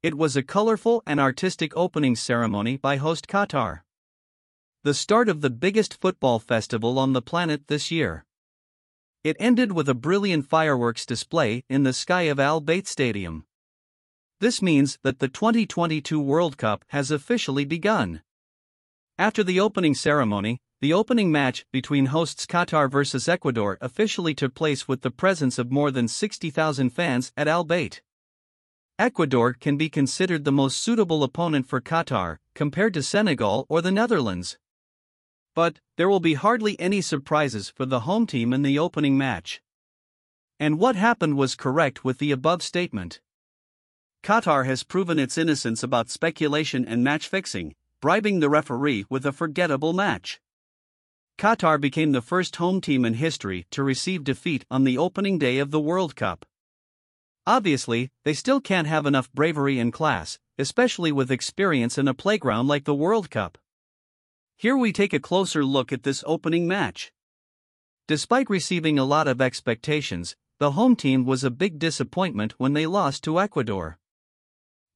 It was a colorful and artistic opening ceremony by host Qatar. The start of the biggest football festival on the planet this year. It ended with a brilliant fireworks display in the sky of Al Bayt Stadium. This means that the 2022 World Cup has officially begun. After the opening ceremony, the opening match between hosts Qatar vs Ecuador officially took place with the presence of more than 60,000 fans at Al Bayt. Ecuador can be considered the most suitable opponent for Qatar, compared to Senegal or the Netherlands. But, there will be hardly any surprises for the home team in the opening match. And what happened was correct with the above statement. Qatar has proven its innocence about speculation and match fixing, bribing the referee with a forgettable match. Qatar became the first home team in history to receive defeat on the opening day of the World Cup. Obviously, they still can't have enough bravery and class, especially with experience in a playground like the World Cup. Here we take a closer look at this opening match. Despite receiving a lot of expectations, the home team was a big disappointment when they lost to Ecuador.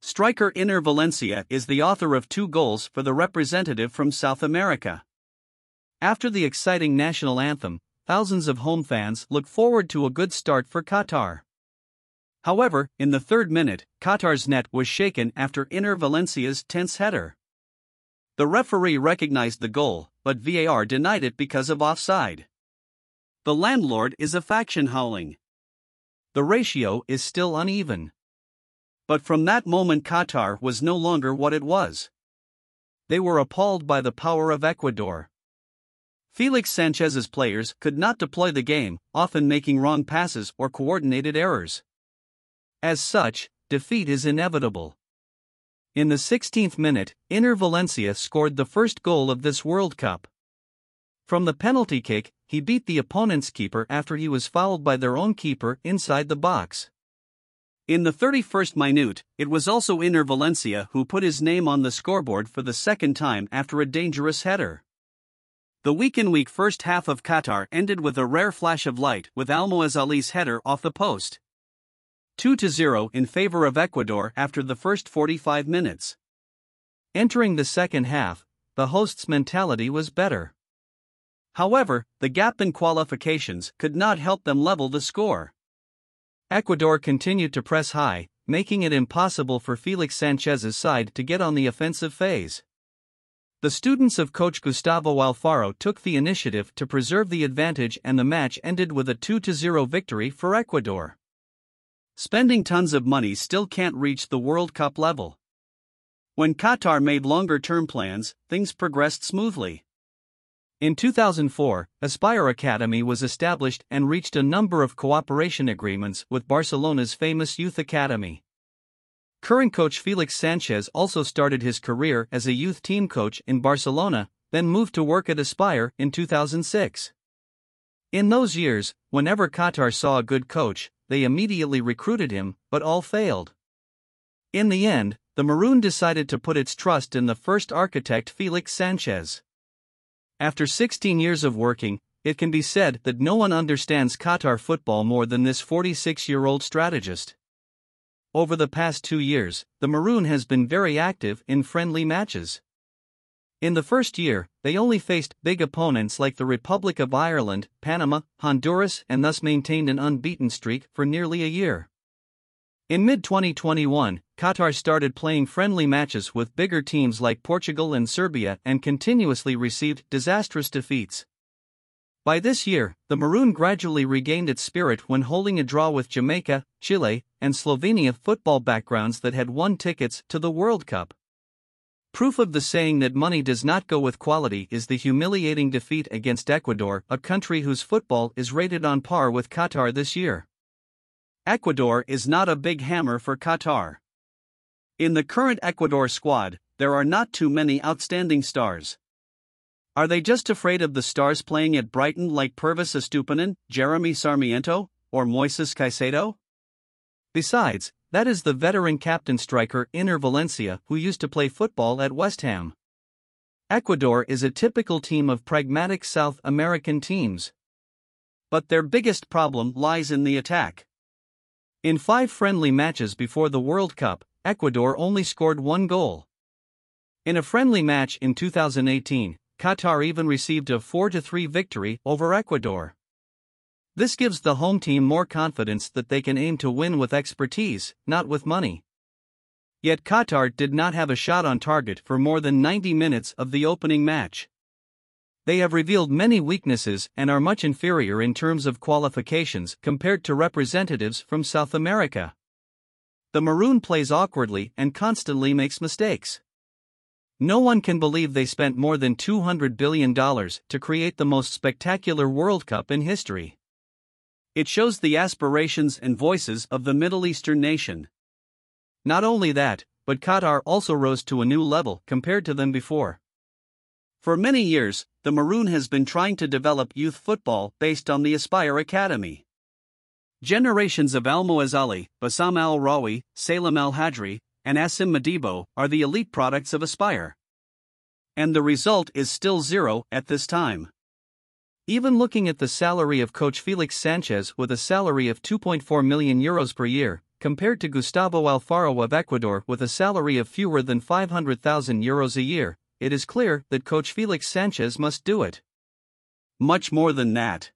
Striker Enner Valencia is the author of two goals for the representative from South America. After the exciting national anthem, thousands of home fans look forward to a good start for Qatar. However, in the third minute, Qatar's net was shaken after Enner Valencia's tense header. The referee recognized the goal, but VAR denied it because of offside. The landlord is a faction howling. The ratio is still uneven. But from that moment, Qatar was no longer what it was. They were appalled by the power of Ecuador. Felix Sanchez's players could not deploy the game, often making wrong passes or coordinated errors. As such, defeat is inevitable. In the 16th minute, Enner Valencia scored the first goal of this World Cup. From the penalty kick, he beat the opponent's keeper after he was fouled by their own keeper inside the box. In the 31st minute, it was also Enner Valencia who put his name on the scoreboard for the second time after a dangerous header. The week-in week first half of Qatar ended with a rare flash of light with Almoez Ali's header off the post. 2 0 in favor of Ecuador after the first 45 minutes. Entering the second half, the hosts' mentality was better. However, the gap in qualifications could not help them level the score. Ecuador continued to press high, making it impossible for Felix Sanchez's side to get on the offensive phase. The students of coach Gustavo Alfaro took the initiative to preserve the advantage and the match ended with a 2 0 victory for Ecuador. Spending tons of money still can't reach the World Cup level. When Qatar made longer term plans, things progressed smoothly. In 2004, Aspire Academy was established and reached a number of cooperation agreements with Barcelona's famous youth academy. Current coach Felix Sanchez also started his career as a youth team coach in Barcelona, then moved to work at Aspire in 2006. In those years, whenever Qatar saw a good coach, they immediately recruited him, but all failed. In the end, the Maroon decided to put its trust in the first architect Felix Sanchez. After 16 years of working, it can be said that no one understands Qatar football more than this 46 year old strategist. Over the past two years, the Maroon has been very active in friendly matches. In the first year, they only faced big opponents like the Republic of Ireland, Panama, Honduras, and thus maintained an unbeaten streak for nearly a year. In mid 2021, Qatar started playing friendly matches with bigger teams like Portugal and Serbia and continuously received disastrous defeats. By this year, the Maroon gradually regained its spirit when holding a draw with Jamaica, Chile, and Slovenia football backgrounds that had won tickets to the World Cup. Proof of the saying that money does not go with quality is the humiliating defeat against Ecuador, a country whose football is rated on par with Qatar this year. Ecuador is not a big hammer for Qatar. In the current Ecuador squad, there are not too many outstanding stars. Are they just afraid of the stars playing at Brighton like Pervis Estupiñán, Jeremy Sarmiento, or Moises Caicedo? Besides, that is the veteran captain striker Enner Valencia who used to play football at West Ham. Ecuador is a typical team of pragmatic South American teams. But their biggest problem lies in the attack. In five friendly matches before the World Cup, Ecuador only scored one goal. In a friendly match in 2018, Qatar even received a 4 3 victory over Ecuador. This gives the home team more confidence that they can aim to win with expertise, not with money. Yet Qatar did not have a shot on target for more than 90 minutes of the opening match. They have revealed many weaknesses and are much inferior in terms of qualifications compared to representatives from South America. The Maroon plays awkwardly and constantly makes mistakes. No one can believe they spent more than $200 billion to create the most spectacular World Cup in history. It shows the aspirations and voices of the Middle Eastern nation. Not only that, but Qatar also rose to a new level compared to them before. For many years, the Maroon has been trying to develop youth football based on the Aspire Academy. Generations of Al Ali, Bassam Al Rawi, Salem Al Hadri, and Assim Madibo are the elite products of Aspire. And the result is still zero at this time. Even looking at the salary of coach Felix Sanchez with a salary of 2.4 million euros per year, compared to Gustavo Alfaro of Ecuador with a salary of fewer than 500,000 euros a year, it is clear that coach Felix Sanchez must do it. Much more than that.